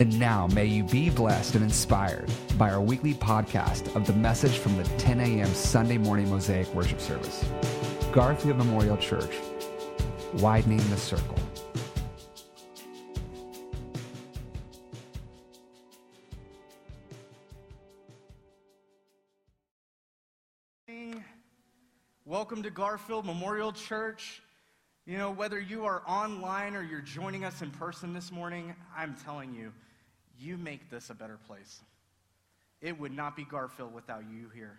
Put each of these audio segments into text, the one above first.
And now, may you be blessed and inspired by our weekly podcast of the message from the 10 a.m. Sunday morning Mosaic worship service. Garfield Memorial Church, widening the circle. Welcome to Garfield Memorial Church. You know, whether you are online or you're joining us in person this morning, I'm telling you, you make this a better place. It would not be Garfield without you here.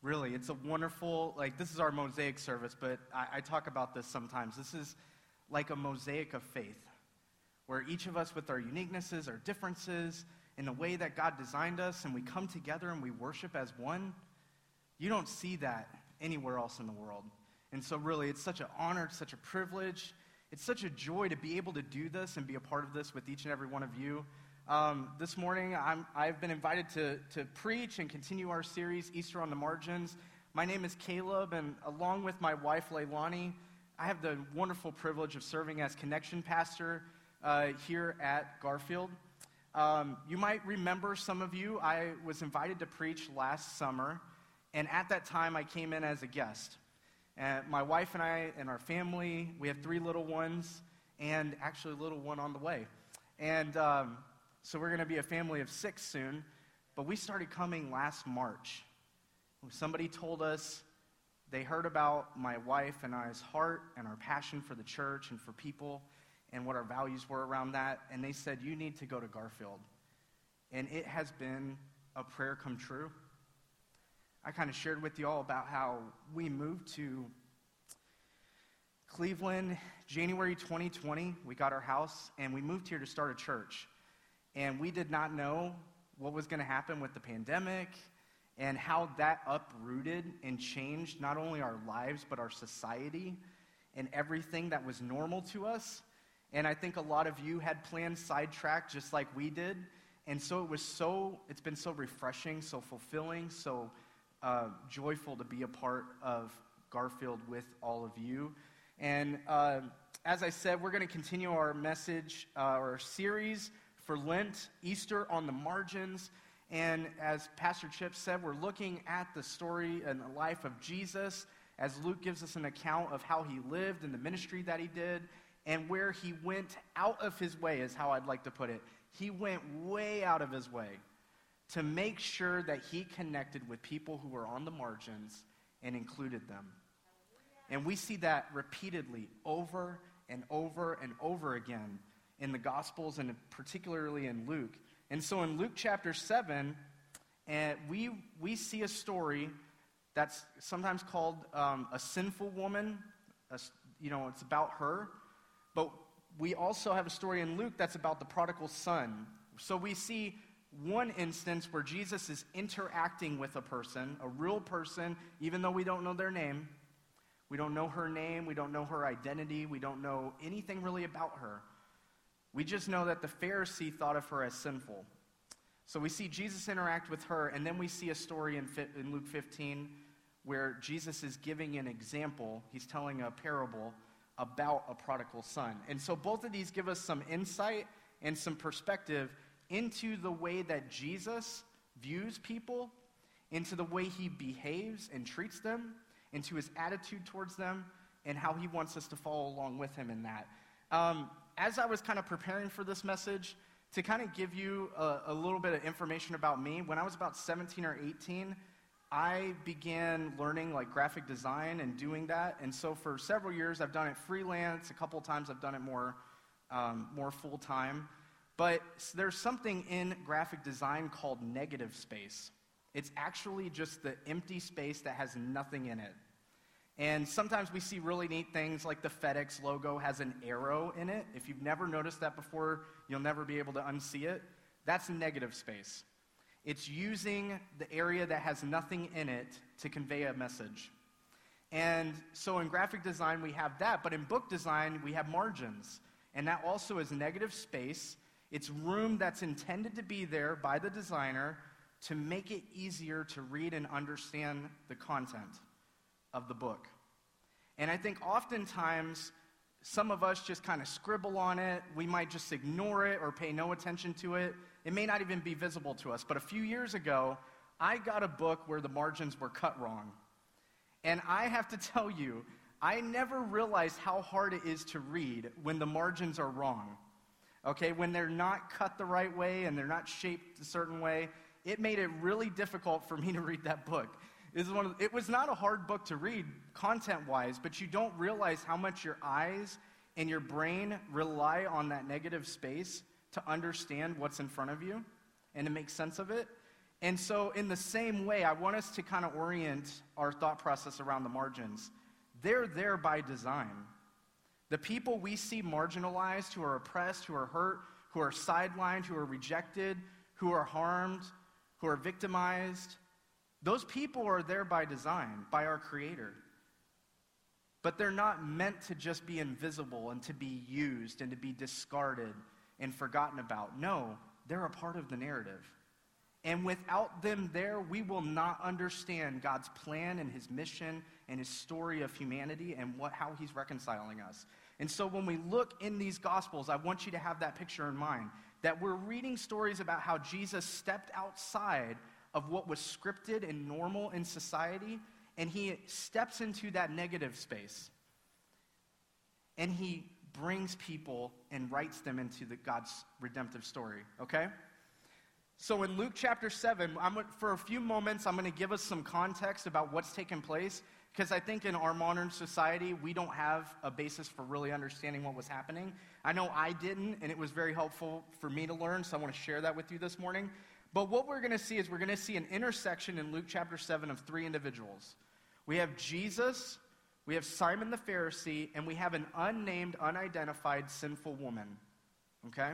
Really, it's a wonderful, like, this is our mosaic service, but I, I talk about this sometimes. This is like a mosaic of faith, where each of us, with our uniquenesses, our differences, in the way that God designed us, and we come together and we worship as one. You don't see that anywhere else in the world. And so, really, it's such an honor, such a privilege. It's such a joy to be able to do this and be a part of this with each and every one of you. Um, this morning, i have been invited to, to preach and continue our series, Easter on the Margins. My name is Caleb, and along with my wife, Leilani, I have the wonderful privilege of serving as connection pastor uh, here at Garfield. Um, you might remember, some of you, I was invited to preach last summer, and at that time, I came in as a guest. And my wife and I and our family, we have three little ones, and actually a little one on the way. And um, so we're going to be a family of six soon. But we started coming last March. Somebody told us they heard about my wife and I's heart and our passion for the church and for people and what our values were around that. And they said, You need to go to Garfield. And it has been a prayer come true. I kind of shared with you all about how we moved to Cleveland January 2020. We got our house and we moved here to start a church. And we did not know what was going to happen with the pandemic and how that uprooted and changed not only our lives, but our society and everything that was normal to us. And I think a lot of you had plans sidetracked just like we did. And so it was so, it's been so refreshing, so fulfilling, so uh, joyful to be a part of Garfield with all of you. And uh, as I said, we're going to continue our message, uh, our series for Lent, Easter on the margins. And as Pastor Chip said, we're looking at the story and the life of Jesus as Luke gives us an account of how he lived and the ministry that he did and where he went out of his way, is how I'd like to put it. He went way out of his way to make sure that he connected with people who were on the margins and included them. And we see that repeatedly over and over and over again in the Gospels and particularly in Luke. And so in Luke chapter 7, and we, we see a story that's sometimes called um, a sinful woman. A, you know, it's about her. But we also have a story in Luke that's about the prodigal son. So we see one instance where Jesus is interacting with a person, a real person, even though we don't know their name. We don't know her name. We don't know her identity. We don't know anything really about her. We just know that the Pharisee thought of her as sinful. So we see Jesus interact with her, and then we see a story in, in Luke 15 where Jesus is giving an example. He's telling a parable about a prodigal son. And so both of these give us some insight and some perspective into the way that Jesus views people, into the way he behaves and treats them, into his attitude towards them, and how he wants us to follow along with him in that. Um, as I was kind of preparing for this message, to kind of give you a, a, little bit of information about me, when I was about 17 or 18, I began learning like graphic design and doing that. And so for several years, I've done it freelance. A couple of times, I've done it more, um, more full time. But there's something in graphic design called negative space. It's actually just the empty space that has nothing in it. And sometimes we see really neat things like the FedEx logo has an arrow in it. If you've never noticed that before, you'll never be able to unsee it. That's negative space. It's using the area that has nothing in it to convey a message. And so in graphic design, we have that, but in book design, we have margins. And that also is negative space. It's room that's intended to be there by the designer to make it easier to read and understand the content of the book. And I think oftentimes, some of us just kind of scribble on it. We might just ignore it or pay no attention to it. It may not even be visible to us. But a few years ago, I got a book where the margins were cut wrong. And I have to tell you, I never realized how hard it is to read when the margins are wrong. Okay, when they're not cut the right way and they're not shaped a certain way, it made it really difficult for me to read that book. It was, one of, it was not a hard book to read content wise, but you don't realize how much your eyes and your brain rely on that negative space to understand what's in front of you and to make sense of it. And so, in the same way, I want us to kind of orient our thought process around the margins. They're there by design. The people we see marginalized, who are oppressed, who are hurt, who are sidelined, who are rejected, who are harmed, who are victimized, those people are there by design, by our Creator. But they're not meant to just be invisible and to be used and to be discarded and forgotten about. No, they're a part of the narrative. And without them there, we will not understand God's plan and his mission and his story of humanity and what, how he's reconciling us. And so when we look in these gospels, I want you to have that picture in mind that we're reading stories about how Jesus stepped outside of what was scripted and normal in society, and he steps into that negative space. And he brings people and writes them into the God's redemptive story, okay? So in Luke chapter 7, I'm, for a few moments, I'm going to give us some context about what's taken place, because I think in our modern society, we don't have a basis for really understanding what was happening. I know I didn't, and it was very helpful for me to learn, so I want to share that with you this morning. But what we're going to see is we're going to see an intersection in Luke chapter 7 of three individuals. We have Jesus, we have Simon the Pharisee, and we have an unnamed, unidentified sinful woman. Okay?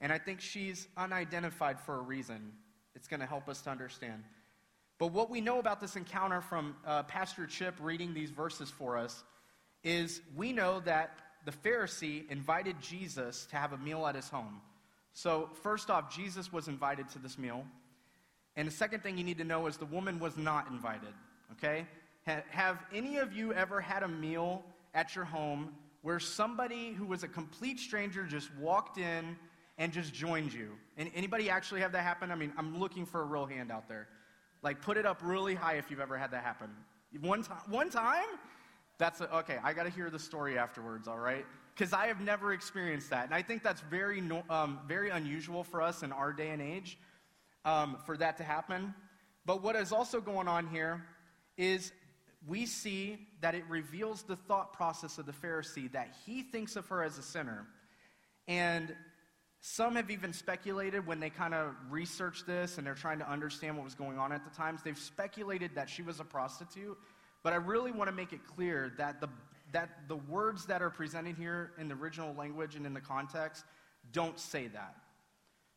And I think she's unidentified for a reason. It's going to help us to understand. But what we know about this encounter from uh, Pastor Chip reading these verses for us is we know that the Pharisee invited Jesus to have a meal at his home. So, first off, Jesus was invited to this meal. And the second thing you need to know is the woman was not invited, okay? have any of you ever had a meal at your home where somebody who was a complete stranger just walked in and just joined you? And anybody actually have that happen? I mean, I'm looking for a real hand out there. Like, put it up really high if you've ever had that happen. One time? One time? That's a, okay. I got to hear the story afterwards. All right because I have never experienced that. And I think that's very, um, very unusual for us in our day and age um, for that to happen. But what is also going on here is we see that it reveals the thought process of the Pharisee that he thinks of her as a sinner. And some have even speculated when they kind of research this and they're trying to understand what was going on at the times, they've speculated that she was a prostitute. But I really want to make it clear that the, that the words that are presented here in the original language and in the context don't say that.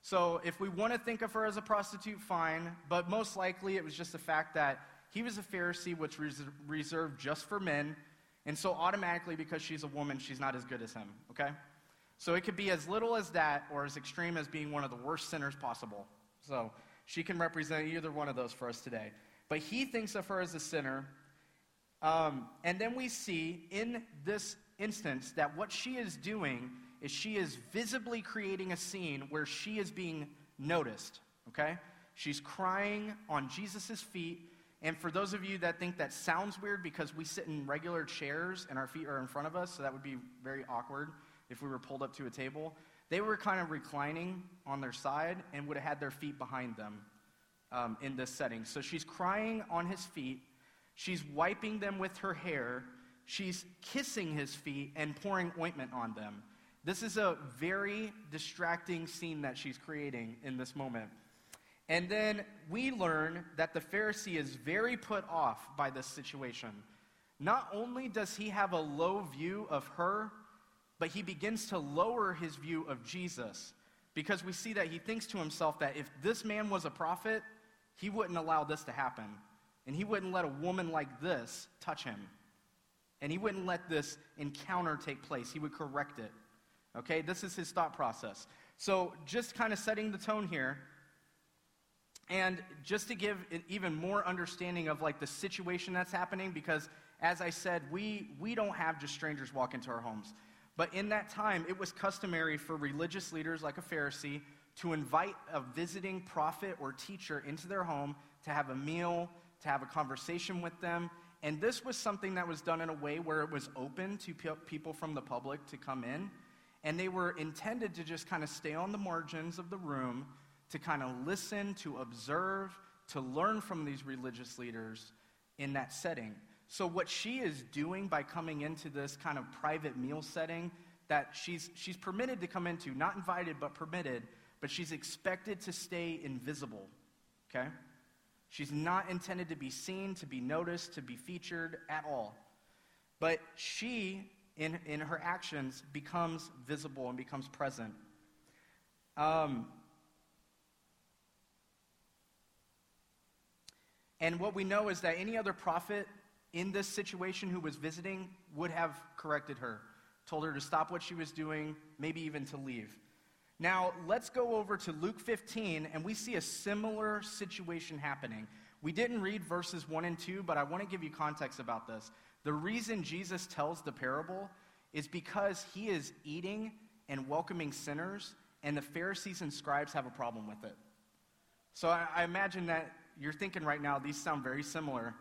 So if we want to think of her as a prostitute, fine, but most likely it was just the fact that he was a Pharisee, which was reserved just for men, and so automatically, because she's a woman, she's not as good as him, okay? So it could be as little as that or as extreme as being one of the worst sinners possible. So she can represent either one of those for us today. But he thinks of her as a sinner, um, and then we see in this instance that what she is doing is she is visibly creating a scene where she is being noticed, okay? She's crying on Jesus' feet. And for those of you that think that sounds weird because we sit in regular chairs and our feet are in front of us, so that would be very awkward if we were pulled up to a table, they were kind of reclining on their side and would have had their feet behind them um, in this setting. So she's crying on his feet She's wiping them with her hair. She's kissing his feet and pouring ointment on them. This is a very distracting scene that she's creating in this moment. And then we learn that the Pharisee is very put off by this situation. Not only does he have a low view of her, but he begins to lower his view of Jesus because we see that he thinks to himself that if this man was a prophet, he wouldn't allow this to happen. And he wouldn't let a woman like this touch him. And he wouldn't let this encounter take place. He would correct it. Okay, this is his thought process. So, just kind of setting the tone here, and just to give an even more understanding of like the situation that's happening, because as I said, we, we don't have just strangers walk into our homes. But in that time, it was customary for religious leaders like a Pharisee to invite a visiting prophet or teacher into their home to have a meal, to have a conversation with them. And this was something that was done in a way where it was open to people from the public to come in. And they were intended to just kind of stay on the margins of the room, to kind of listen, to observe, to learn from these religious leaders in that setting. So, what she is doing by coming into this kind of private meal setting that she's, she's permitted to come into, not invited, but permitted, but she's expected to stay invisible, okay? She's not intended to be seen, to be noticed, to be featured at all. But she, in, in her actions, becomes visible and becomes present. Um, and what we know is that any other prophet in this situation who was visiting would have corrected her, told her to stop what she was doing, maybe even to leave. Now, let's go over to Luke 15, and we see a similar situation happening. We didn't read verses 1 and 2, but I want to give you context about this. The reason Jesus tells the parable is because he is eating and welcoming sinners, and the Pharisees and scribes have a problem with it. So I, I imagine that you're thinking right now, these sound very similar.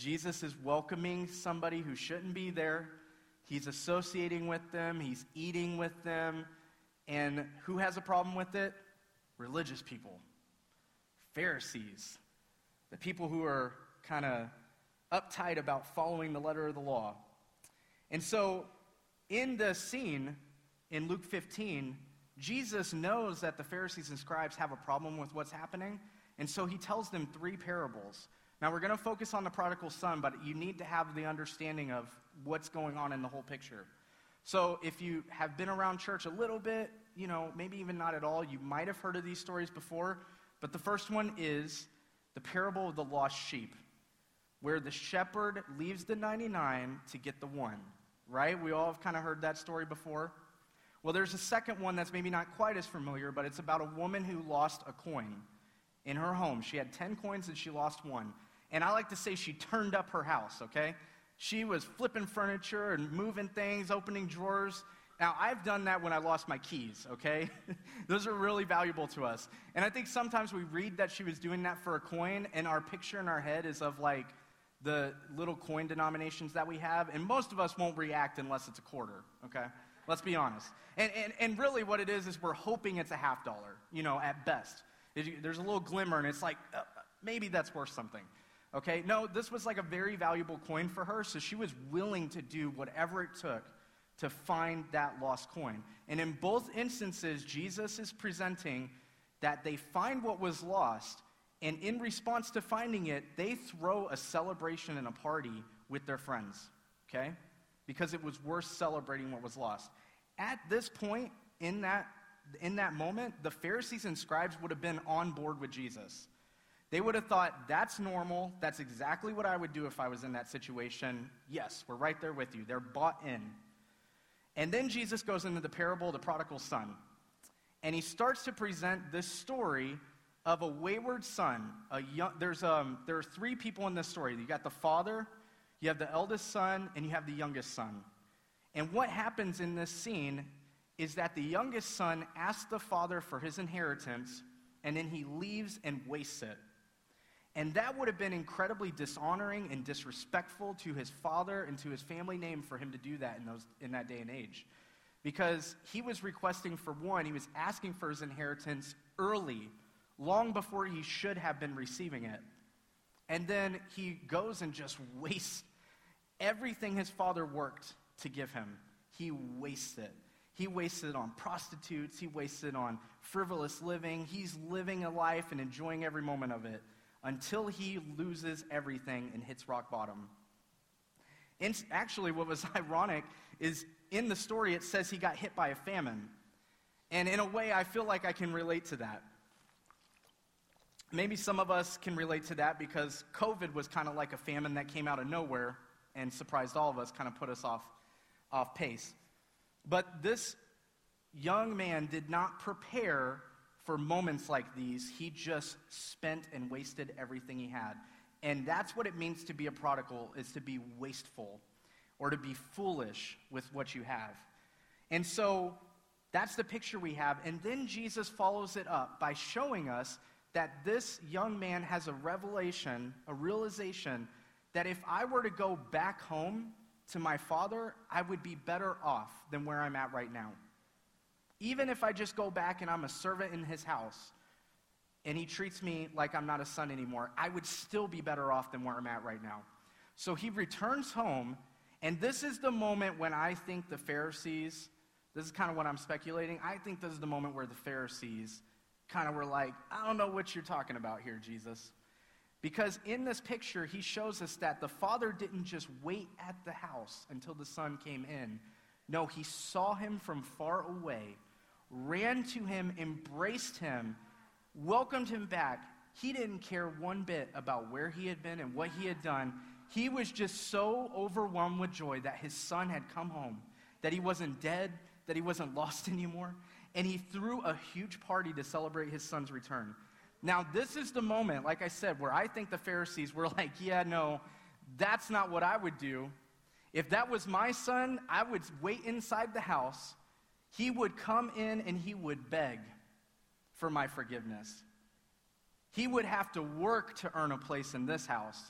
Jesus is welcoming somebody who shouldn't be there. He's associating with them, he's eating with them, and who has a problem with it? Religious people, Pharisees, the people who are kind of uptight about following the letter of the law. And so, in the scene in Luke 15, Jesus knows that the Pharisees and scribes have a problem with what's happening, and so he tells them three parables. Now, we're going to focus on the prodigal son, but you need to have the understanding of what's going on in the whole picture. So, if you have been around church a little bit, you know, maybe even not at all, you might have heard of these stories before. But the first one is the parable of the lost sheep, where the shepherd leaves the 99 to get the one, right? We all have kind of heard that story before. Well, there's a second one that's maybe not quite as familiar, but it's about a woman who lost a coin in her home. She had 10 coins and she lost one. And I like to say she turned up her house, okay? She was flipping furniture and moving things, opening drawers. Now, I've done that when I lost my keys, okay? Those are really valuable to us. And I think sometimes we read that she was doing that for a coin, and our picture in our head is of like the little coin denominations that we have, and most of us won't react unless it's a quarter, okay? Let's be honest. And, and, and really, what it is, is we're hoping it's a half dollar, you know, at best. There's a little glimmer, and it's like, uh, maybe that's worth something. Okay, no, this was like a very valuable coin for her, so she was willing to do whatever it took to find that lost coin. And in both instances, Jesus is presenting that they find what was lost, and in response to finding it, they throw a celebration and a party with their friends, okay? Because it was worth celebrating what was lost. At this point, in that, in that moment, the Pharisees and scribes would have been on board with Jesus. They would have thought, that's normal. That's exactly what I would do if I was in that situation. Yes, we're right there with you. They're bought in. And then Jesus goes into the parable of the prodigal son. And he starts to present this story of a wayward son. A young, there's, um, there are three people in this story. You got the father, you have the eldest son, and you have the youngest son. And what happens in this scene is that the youngest son asks the father for his inheritance, and then he leaves and wastes it. And that would have been incredibly dishonoring and disrespectful to his father and to his family name for him to do that in, those, in that day and age. Because he was requesting, for one, he was asking for his inheritance early, long before he should have been receiving it. And then he goes and just wastes everything his father worked to give him. He wastes it. He wasted on prostitutes. He wasted on frivolous living. He's living a life and enjoying every moment of it until he loses everything and hits rock bottom. And actually, what was ironic is in the story it says he got hit by a famine. And in a way, I feel like I can relate to that. maybe some of us can relate to that because COVID was kind of like a famine that came out of nowhere and surprised all of us, kind of put us off, off pace. But this young man did not prepare for moments like these. He just spent and wasted everything he had. And that's what it means to be a prodigal, is to be wasteful or to be foolish with what you have. And so that's the picture we have. And then Jesus follows it up by showing us that this young man has a revelation, a realization that if I were to go back home to my father, I would be better off than where I'm at right now. Even if I just go back and I'm a servant in his house and he treats me like I'm not a son anymore, I would still be better off than where I'm at right now. So he returns home, and this is the moment when I think the Pharisees, this is kind of what I'm speculating, I think this is the moment where the Pharisees kind of were like, I don't know what you're talking about here, Jesus. Because in this picture, he shows us that the father didn't just wait at the house until the son came in. No, he saw him from far away, ran to him, embraced him, welcomed him back. He didn't care one bit about where he had been and what he had done. He was just so overwhelmed with joy that his son had come home, that he wasn't dead, that he wasn't lost anymore. And he threw a huge party to celebrate his son's return. Now, this is the moment, like I said, where I think the Pharisees were like, yeah, no, that's not what I would do. If that was my son, I would wait inside the house. He would come in and he would beg for my forgiveness. He would have to work to earn a place in this house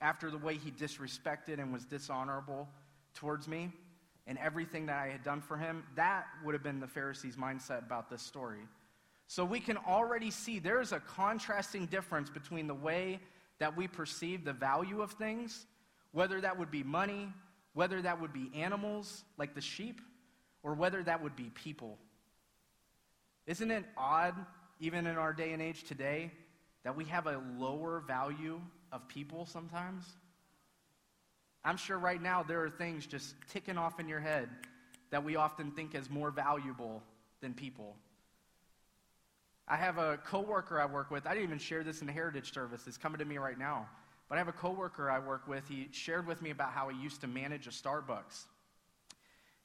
after the way he disrespected and was dishonorable towards me and everything that I had done for him. That would have been the Pharisees' mindset about this story. So we can already see there's a contrasting difference between the way that we perceive the value of things, whether that would be money, whether that would be animals like the sheep, or whether that would be people. Isn't it odd, even in our day and age today, that we have a lower value of people sometimes? I'm sure right now there are things just ticking off in your head that we often think as more valuable than people. I have a coworker I work with. I didn't even share this in the heritage service. It's coming to me right now. But I have a coworker I work with. He shared with me about how he used to manage a Starbucks.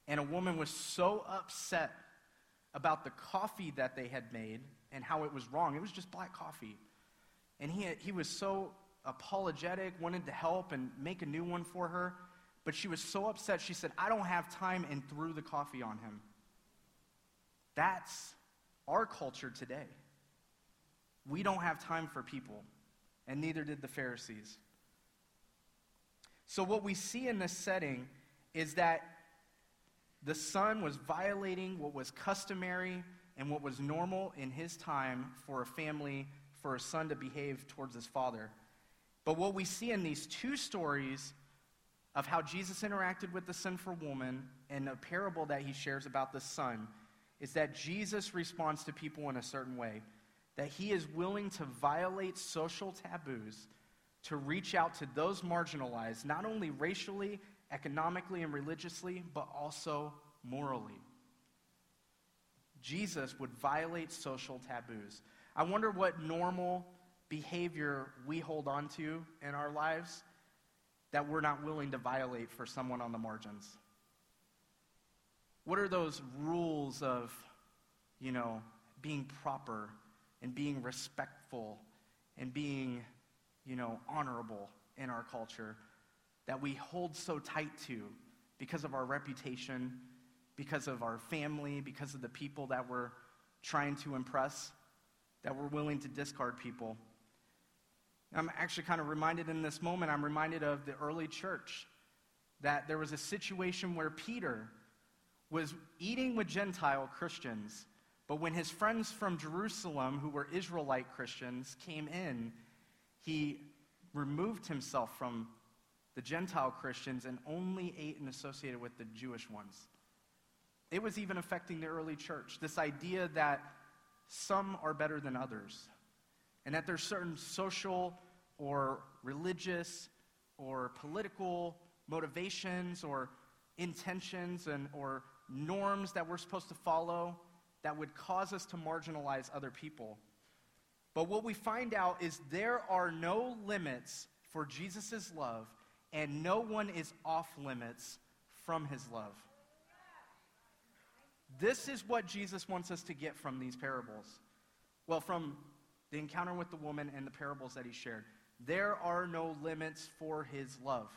And a woman was so upset about the coffee that they had made and how it was wrong. It was just black coffee. And he, he was so apologetic, wanted to help and make a new one for her. But she was so upset, she said, I don't have time, and threw the coffee on him. That's our culture today. We don't have time for people, and neither did the Pharisees. So, what we see in this setting is that the son was violating what was customary and what was normal in his time for a family, for a son to behave towards his father. But what we see in these two stories of how Jesus interacted with the sinful woman and a parable that he shares about the son is that Jesus responds to people in a certain way, that he is willing to violate social taboos to reach out to those marginalized, not only racially, economically, and religiously, but also morally. Jesus would violate social taboos. I wonder what normal behavior we hold on to in our lives that we're not willing to violate for someone on the margins. What are those rules of, you know, being proper and being respectful and being, you know, honorable in our culture that we hold so tight to because of our reputation, because of our family, because of the people that we're trying to impress, that we're willing to discard people? I'm actually kind of reminded in this moment, I'm reminded of the early church that there was a situation where Peter was eating with Gentile Christians, but when his friends from Jerusalem, who were Israelite Christians, came in, he removed himself from the Gentile Christians and only ate and associated with the Jewish ones. It was even affecting the early church. This idea that some are better than others, and that there's certain social or religious or political motivations or intentions and, or norms that we're supposed to follow that would cause us to marginalize other people. But what we find out is there are no limits for Jesus' love, and no one is off limits from his love. This is what Jesus wants us to get from these parables. Well, from the encounter with the woman and the parables that he shared. There are no limits for his love.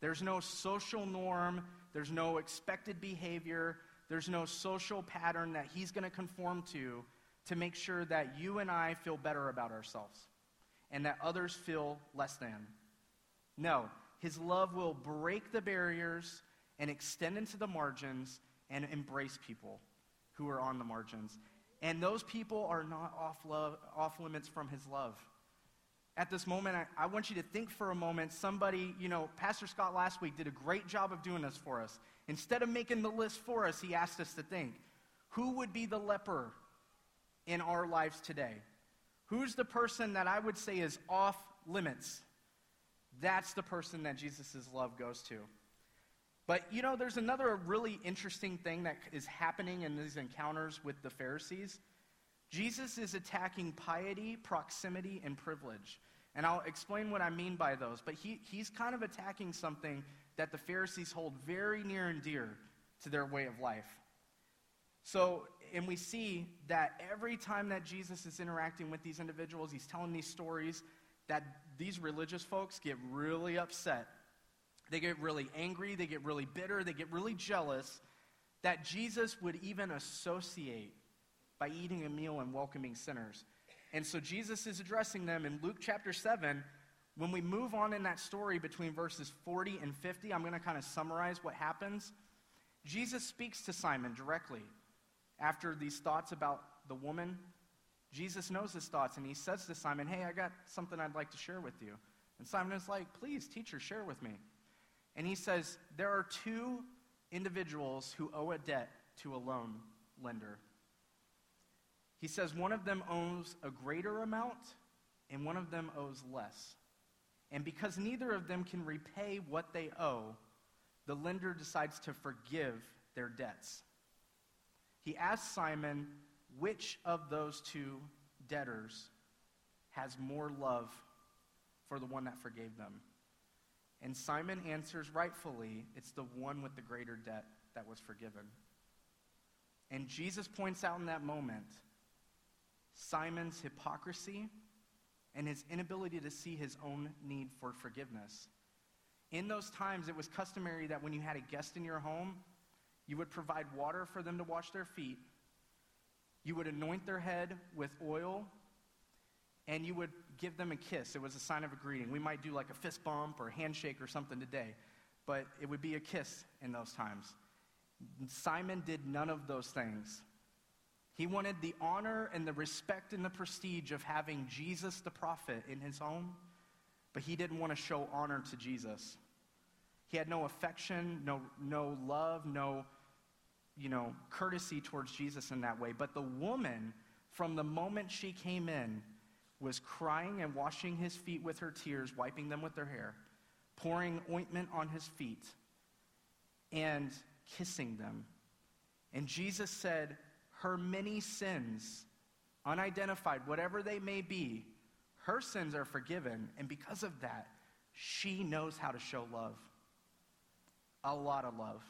There's no social norm, there's no expected behavior, there's no social pattern that he's going to conform to to make sure that you and I feel better about ourselves and that others feel less than. No, his love will break the barriers and extend into the margins and embrace people who are on the margins. And those people are not off, love, off limits from his love. At this moment, I, I want you to think for a moment somebody, you know, Pastor Scott last week did a great job of doing this for us. Instead of making the list for us, he asked us to think who would be the leper in our lives today? Who's the person that I would say is off limits? That's the person that Jesus' love goes to. But you know, there's another really interesting thing that is happening in these encounters with the Pharisees. Jesus is attacking piety, proximity, and privilege. And I'll explain what I mean by those. But he, he's kind of attacking something that the Pharisees hold very near and dear to their way of life. So, and we see that every time that Jesus is interacting with these individuals, he's telling these stories that these religious folks get really upset they get really angry, they get really bitter, they get really jealous that Jesus would even associate by eating a meal and welcoming sinners. And so Jesus is addressing them in Luke chapter 7. When we move on in that story between verses 40 and 50, I'm going to kind of summarize what happens. Jesus speaks to Simon directly after these thoughts about the woman. Jesus knows his thoughts, and he says to Simon, Hey, I got something I'd like to share with you. And Simon is like, Please, teacher, share with me. And he says there are two individuals who owe a debt to a loan lender. He says one of them owes a greater amount and one of them owes less. And because neither of them can repay what they owe, the lender decides to forgive their debts. He asks Simon which of those two debtors has more love for the one that forgave them. And Simon answers rightfully, it's the one with the greater debt that was forgiven. And Jesus points out in that moment Simon's hypocrisy and his inability to see his own need for forgiveness. In those times, it was customary that when you had a guest in your home, you would provide water for them to wash their feet, you would anoint their head with oil, and you would give them a kiss. It was a sign of a greeting. We might do like a fist bump or a handshake or something today, but it would be a kiss in those times. Simon did none of those things. He wanted the honor and the respect and the prestige of having Jesus the prophet in his home, but he didn't want to show honor to Jesus. He had no affection, no, no love, no you know, courtesy towards Jesus in that way. But the woman, from the moment she came in, was crying and washing his feet with her tears, wiping them with her hair, pouring ointment on his feet, and kissing them. And Jesus said, Her many sins, unidentified, whatever they may be, her sins are forgiven. And because of that, she knows how to show love. A lot of love.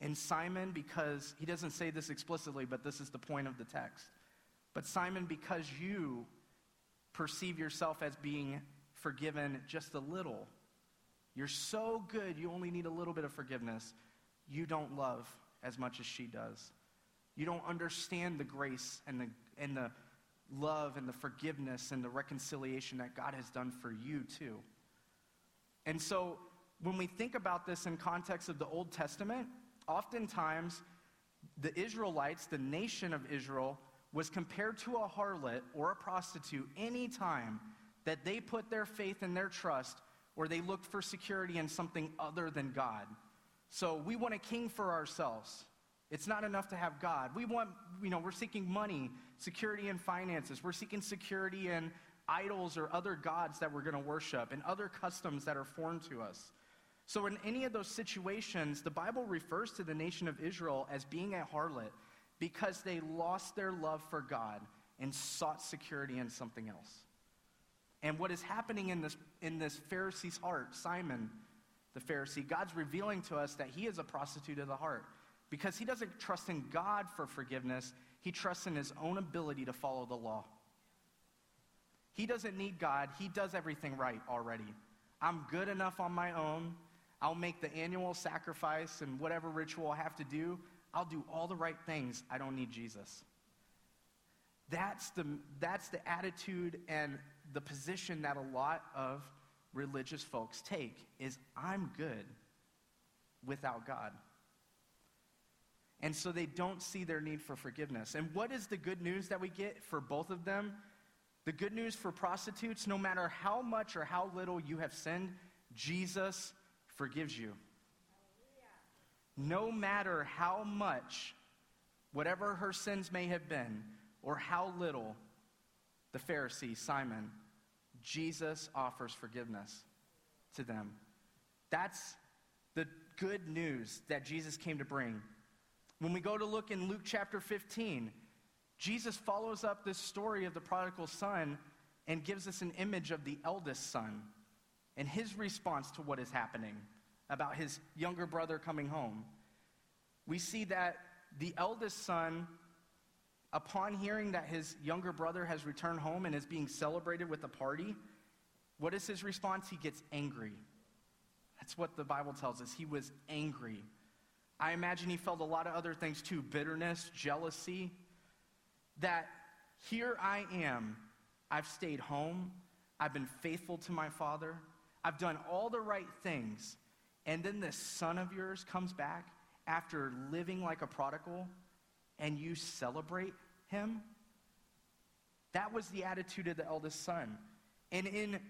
And Simon, because he doesn't say this explicitly, but this is the point of the text. But Simon, because you perceive yourself as being forgiven just a little. You're so good, you only need a little bit of forgiveness. You don't love as much as she does. You don't understand the grace and the, and the love and the forgiveness and the reconciliation that God has done for you, too. And so, when we think about this in context of the Old Testament, oftentimes the Israelites, the nation of Israel, was compared to a harlot or a prostitute any time that they put their faith and their trust or they looked for security in something other than God. So we want a king for ourselves. It's not enough to have God. We want, you know, we're seeking money, security in finances. We're seeking security in idols or other gods that we're going to worship and other customs that are foreign to us. So, in any of those situations, the Bible refers to the nation of Israel as being a harlot because they lost their love for God and sought security in something else. And what is happening in this, in this Pharisee's heart, Simon the Pharisee, God's revealing to us that he is a prostitute of the heart because he doesn't trust in God for forgiveness, he trusts in his own ability to follow the law. He doesn't need God, he does everything right already. I'm good enough on my own. I'll make the annual sacrifice and whatever ritual I have to do. I'll do all the right things. I don't need Jesus. That's the, that's the attitude and the position that a lot of religious folks take is I'm good without God. And so they don't see their need for forgiveness. And what is the good news that we get for both of them? The good news for prostitutes, no matter how much or how little you have sinned, Jesus forgives you. No matter how much, whatever her sins may have been, or how little, the Pharisee, Simon, Jesus offers forgiveness to them. That's the good news that Jesus came to bring. When we go to look in Luke chapter 15, Jesus follows up this story of the prodigal son and gives us an image of the eldest son and his response to what is happening about his younger brother coming home. We see that the eldest son, upon hearing that his younger brother has returned home and is being celebrated with a party, what is his response? He gets angry. That's what the Bible tells us. He was angry. I imagine he felt a lot of other things too bitterness, jealousy. That here I am. I've stayed home. I've been faithful to my father. I've done all the right things. And then this son of yours comes back after living like a prodigal and you celebrate him. That was the attitude of the eldest son. And in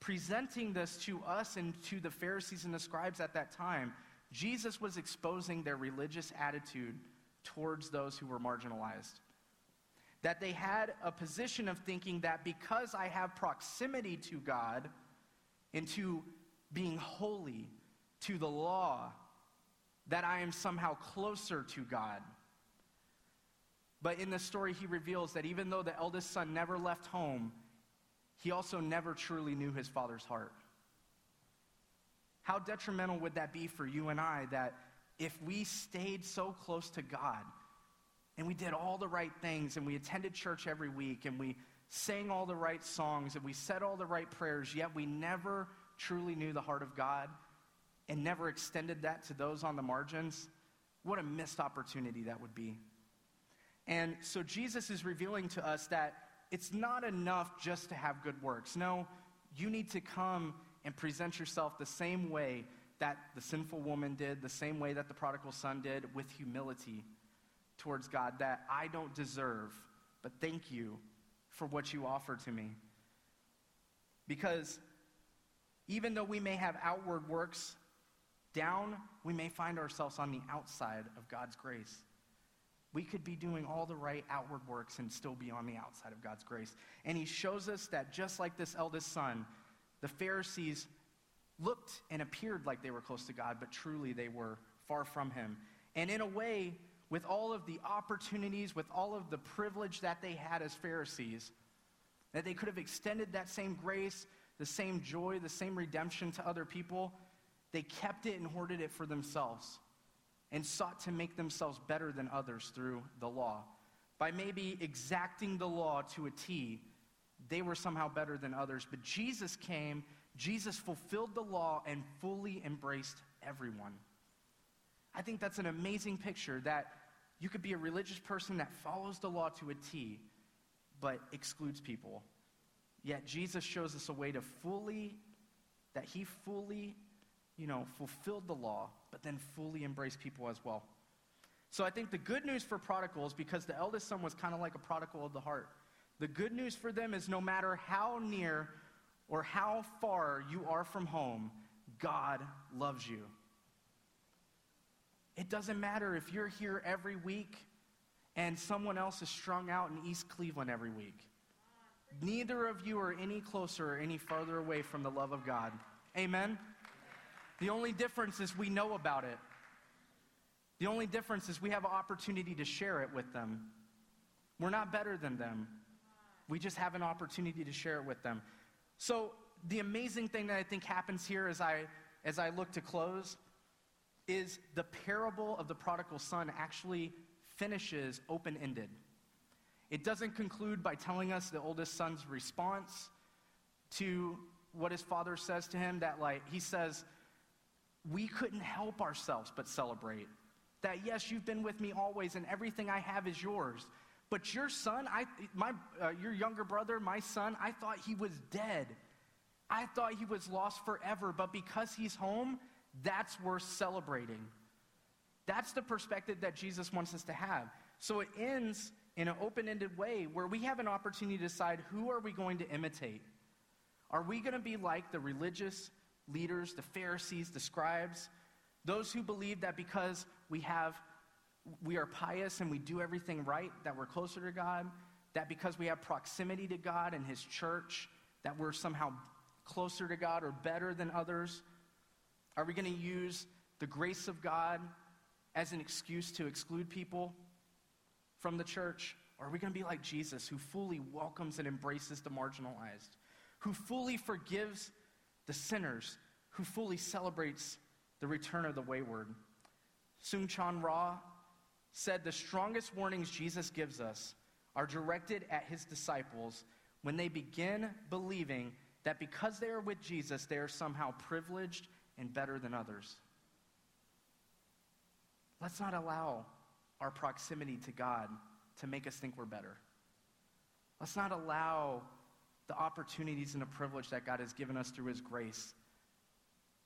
presenting this to us and to the Pharisees and the scribes at that time, Jesus was exposing their religious attitude towards those who were marginalized. That they had a position of thinking that because I have proximity to God and to being holy, to the law, that I am somehow closer to God. But in the story, he reveals that even though the eldest son never left home, he also never truly knew his father's heart. How detrimental would that be for you and I that if we stayed so close to God and we did all the right things and we attended church every week and we sang all the right songs and we said all the right prayers, yet we never truly knew the heart of God and never extended that to those on the margins? What a missed opportunity that would be. And so Jesus is revealing to us that it's not enough just to have good works. No, you need to come and present yourself the same way that the sinful woman did, the same way that the prodigal son did, with humility towards God that I don't deserve, but thank you for what you offer to me. Because even though we may have outward works down, we may find ourselves on the outside of God's grace. We could be doing all the right outward works and still be on the outside of God's grace. And he shows us that just like this eldest son, the Pharisees looked and appeared like they were close to God, but truly they were far from Him. And in a way, with all of the opportunities, with all of the privilege that they had as Pharisees, that they could have extended that same grace, the same joy, the same redemption to other people, they kept it and hoarded it for themselves and sought to make themselves better than others through the law. By maybe exacting the law to a T, they were somehow better than others. But Jesus came, Jesus fulfilled the law and fully embraced everyone. I think that's an amazing picture that you could be a religious person that follows the law to a T, but excludes people. Yet Jesus shows us a way to fully, that he fully, you know, fulfilled the law, but then fully embraced people as well. So I think the good news for prodigals, because the eldest son was kind of like a prodigal of the heart, the good news for them is no matter how near or how far you are from home, God loves you. It doesn't matter if you're here every week and someone else is strung out in East Cleveland every week. Neither of you are any closer or any farther away from the love of God. Amen? The only difference is we know about it. The only difference is we have an opportunity to share it with them. We're not better than them. we just have an opportunity to share it with them. So, the amazing thing that I think happens here as I, as I look to close is the parable of the prodigal son actually finishes open ended. It doesn't conclude by telling us the oldest son's response to what his father says to him, that, like, he says, We couldn't help ourselves but celebrate. That, yes, you've been with me always, and everything I have is yours. But your son, I, my, uh, your younger brother, my son, I thought he was dead. I thought he was lost forever. But because he's home, that's worth celebrating. That's the perspective that Jesus wants us to have. So it ends in an open-ended way where we have an opportunity to decide who are we going to imitate? Are we going to be like the religious leaders, the Pharisees, the scribes, those who believe that because we have we are pious and we do everything right, that we're closer to God, that because we have proximity to God and His church, that we're somehow closer to God or better than others? Are we going to use the grace of God as an excuse to exclude people from the church? Or are we going to be like Jesus, who fully welcomes and embraces the marginalized, who fully forgives the sinners, who fully celebrates the return of the wayward? Soong-Chan Rah said the strongest warnings Jesus gives us are directed at his disciples when they begin believing that because they are with Jesus, they are somehow privileged and better than others. Let's not allow our proximity to God to make us think we're better. Let's not allow the opportunities and the privilege that God has given us through his grace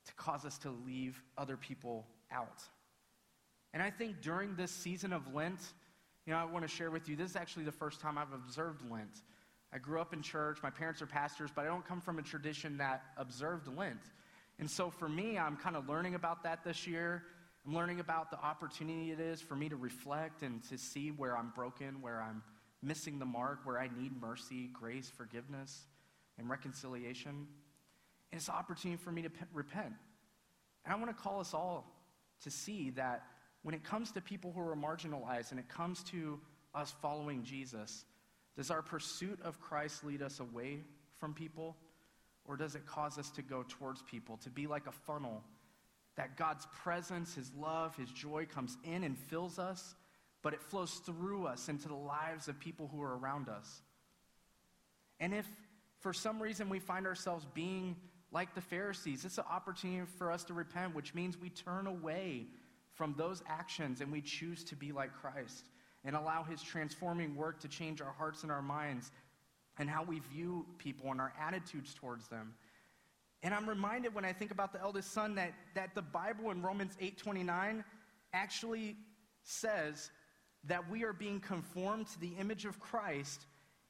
to cause us to leave other people out. And I think during this season of Lent, you know, I want to share with you, this is actually the first time I've observed Lent. I grew up in church, my parents are pastors, but I don't come from a tradition that observed Lent. And so for me, I'm kind of learning about that this year. I'm learning about the opportunity it is for me to reflect and to see where I'm broken, where I'm missing the mark, where I need mercy, grace, forgiveness, and reconciliation. And it's an opportunity for me to p- repent. And I want to call us all to see that when it comes to people who are marginalized and it comes to us following Jesus, does our pursuit of Christ lead us away from people? Or does it cause us to go towards people, to be like a funnel? That God's presence, His love, His joy comes in and fills us, but it flows through us into the lives of people who are around us. And if for some reason we find ourselves being like the Pharisees, it's an opportunity for us to repent, which means we turn away from those actions and we choose to be like Christ and allow his transforming work to change our hearts and our minds and how we view people and our attitudes towards them. And I'm reminded when I think about the eldest son that, that the Bible in Romans 8:29 actually says that we are being conformed to the image of Christ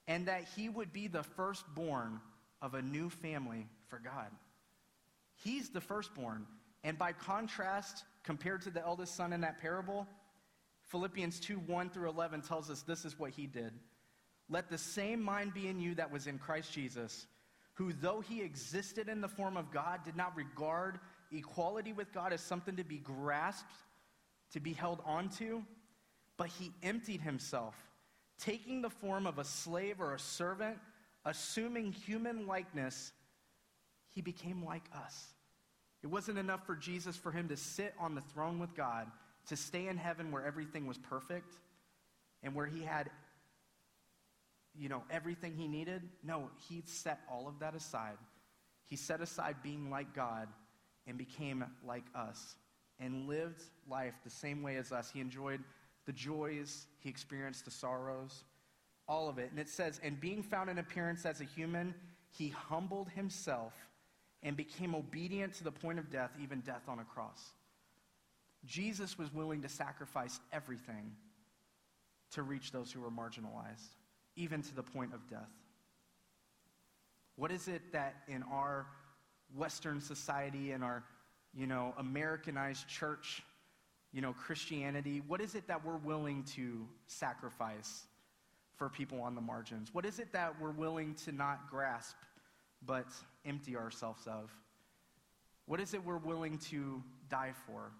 and that he would be the firstborn of a new family for God. He's the firstborn. And by contrast, compared to the eldest son in that parable, Philippians 2 1 through 11 tells us this is what he did. Let the same mind be in you that was in Christ Jesus, who, though he existed in the form of God, did not regard equality with God as something to be grasped, to be held onto, but he emptied himself, taking the form of a slave or a servant, assuming human likeness, he became like us. It wasn't enough for Jesus for him to sit on the throne with God, to stay in heaven where everything was perfect and where he had you know everything he needed. No, he set all of that aside. He set aside being like God and became like us and lived life the same way as us. He enjoyed the joys, he experienced the sorrows, all of it. And it says, and being found in appearance as a human, he humbled himself and became obedient to the point of death, even death on a cross. Jesus was willing to sacrifice everything to reach those who were marginalized, even to the point of death. What is it that in our Western society, in our, you know, Americanized church, you know, Christianity, what is it that we're willing to sacrifice for people on the margins? What is it that we're willing to not grasp but empty ourselves of? What is it we're willing to die for?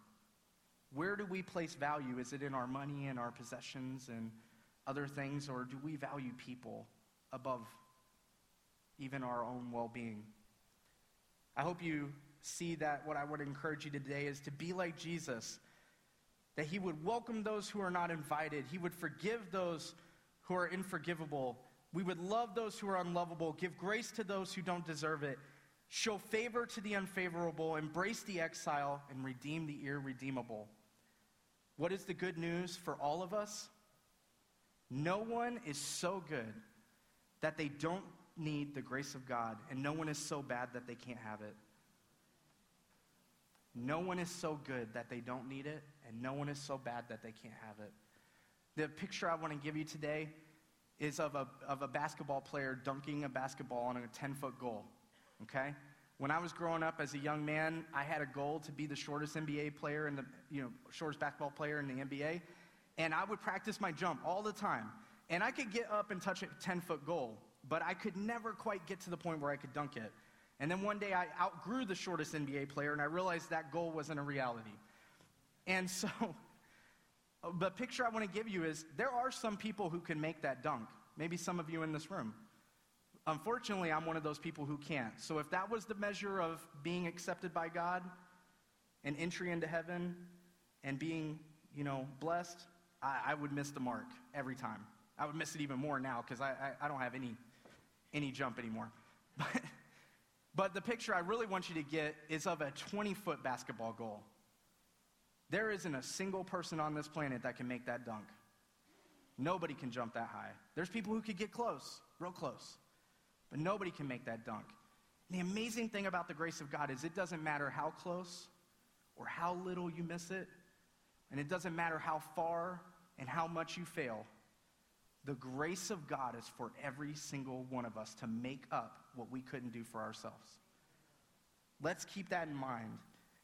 Where do we place value? Is it in our money and our possessions and other things, or do we value people above even our own well being. I hope you see that what I would encourage you today is to be like Jesus, that he would welcome those who are not invited, he would forgive those who are unforgivable. We would love those who are unlovable, give grace to those who don't deserve it, show favor to the unfavorable, embrace the exile, and redeem the irredeemable. What is the good news for all of us? No one is so good that they don't need the grace of God, and no one is so bad that they can't have it. No one is so good that they don't need it, and no one is so bad that they can't have it. The picture I want to give you today is of a, of a basketball player dunking a basketball on a 10 foot goal. Okay? When I was growing up as a young man, I had a goal to be the shortest NBA player and the you know, shortest basketball player in the NBA. And I would practice my jump all the time. And I could get up and touch a 10 foot goal, but I could never quite get to the point where I could dunk it. And then one day I outgrew the shortest NBA player and I realized that goal wasn't a reality. And so, the picture I want to give you is there are some people who can make that dunk. Maybe some of you in this room. Unfortunately, I'm one of those people who can't. So if that was the measure of being accepted by God and entry into heaven and being, you know, blessed, I, I would miss the mark every time. I would miss it even more now because I, I, I, don't have any, any jump anymore. But, but the picture I really want you to get is of a 20 foot basketball goal. There isn't a single person on this planet that can make that dunk. Nobody can jump that high. There's people who could get close, real close, but nobody can make that dunk. And the amazing thing about the grace of God is it doesn't matter how close or how little you miss it, and it doesn't matter how far and how much you fail. The grace of God is for every single one of us to make up what we couldn't do for ourselves. Let's keep that in mind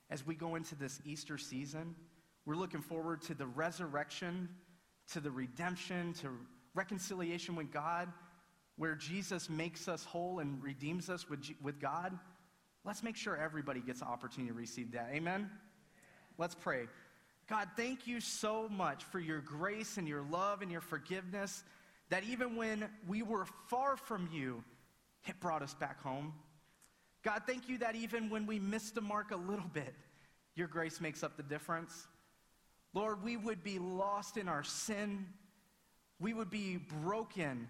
as we go into this Easter season. We're looking forward to the resurrection, to the redemption, to reconciliation with God, where Jesus makes us whole and redeems us with, with God. Let's make sure everybody gets an opportunity to receive that. Amen? Let's pray. God, thank you so much for your grace and your love and your forgiveness that even when we were far from you, it brought us back home. God, thank you that even when we missed the mark a little bit, your grace makes up the difference. Lord, we would be lost in our sin. We would be broken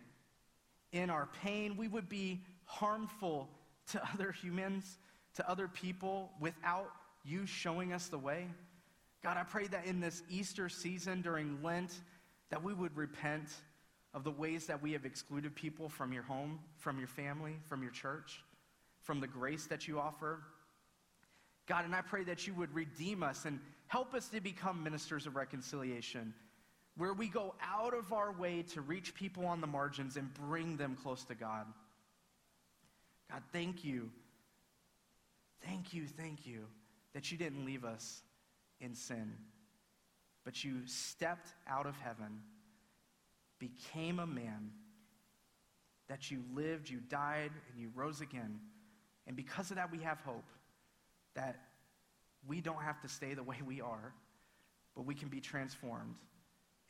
in our pain. We would be harmful to other humans, to other people, without you showing us the way. God, I pray that in this Easter season during Lent, that we would repent of the ways that we have excluded people from your home, from your family, from your church, from the grace that you offer. God, and I pray that you would redeem us and help us to become ministers of reconciliation, where we go out of our way to reach people on the margins and bring them close to God. God, thank you. Thank you, thank you that you didn't leave us in sin, but you stepped out of heaven, became a man, that you lived, you died, and you rose again. And because of that, we have hope that we don't have to stay the way we are, but we can be transformed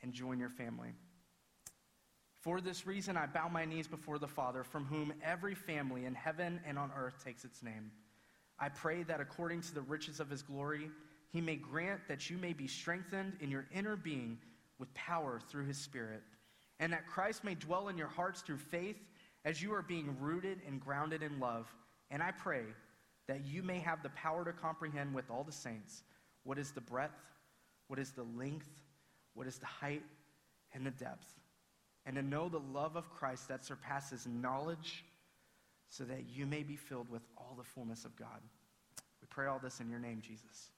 and join your family. For this reason, I bow my knees before the Father, from whom every family in heaven and on earth takes its name. I pray that according to the riches of his glory, he may grant that you may be strengthened in your inner being with power through his Spirit, and that Christ may dwell in your hearts through faith as you are being rooted and grounded in love. And I pray that you may have the power to comprehend with all the saints what is the breadth, what is the length, what is the height, and the depth, and to know the love of Christ that surpasses knowledge, so that you may be filled with all the fullness of God. We pray all this in your name, Jesus.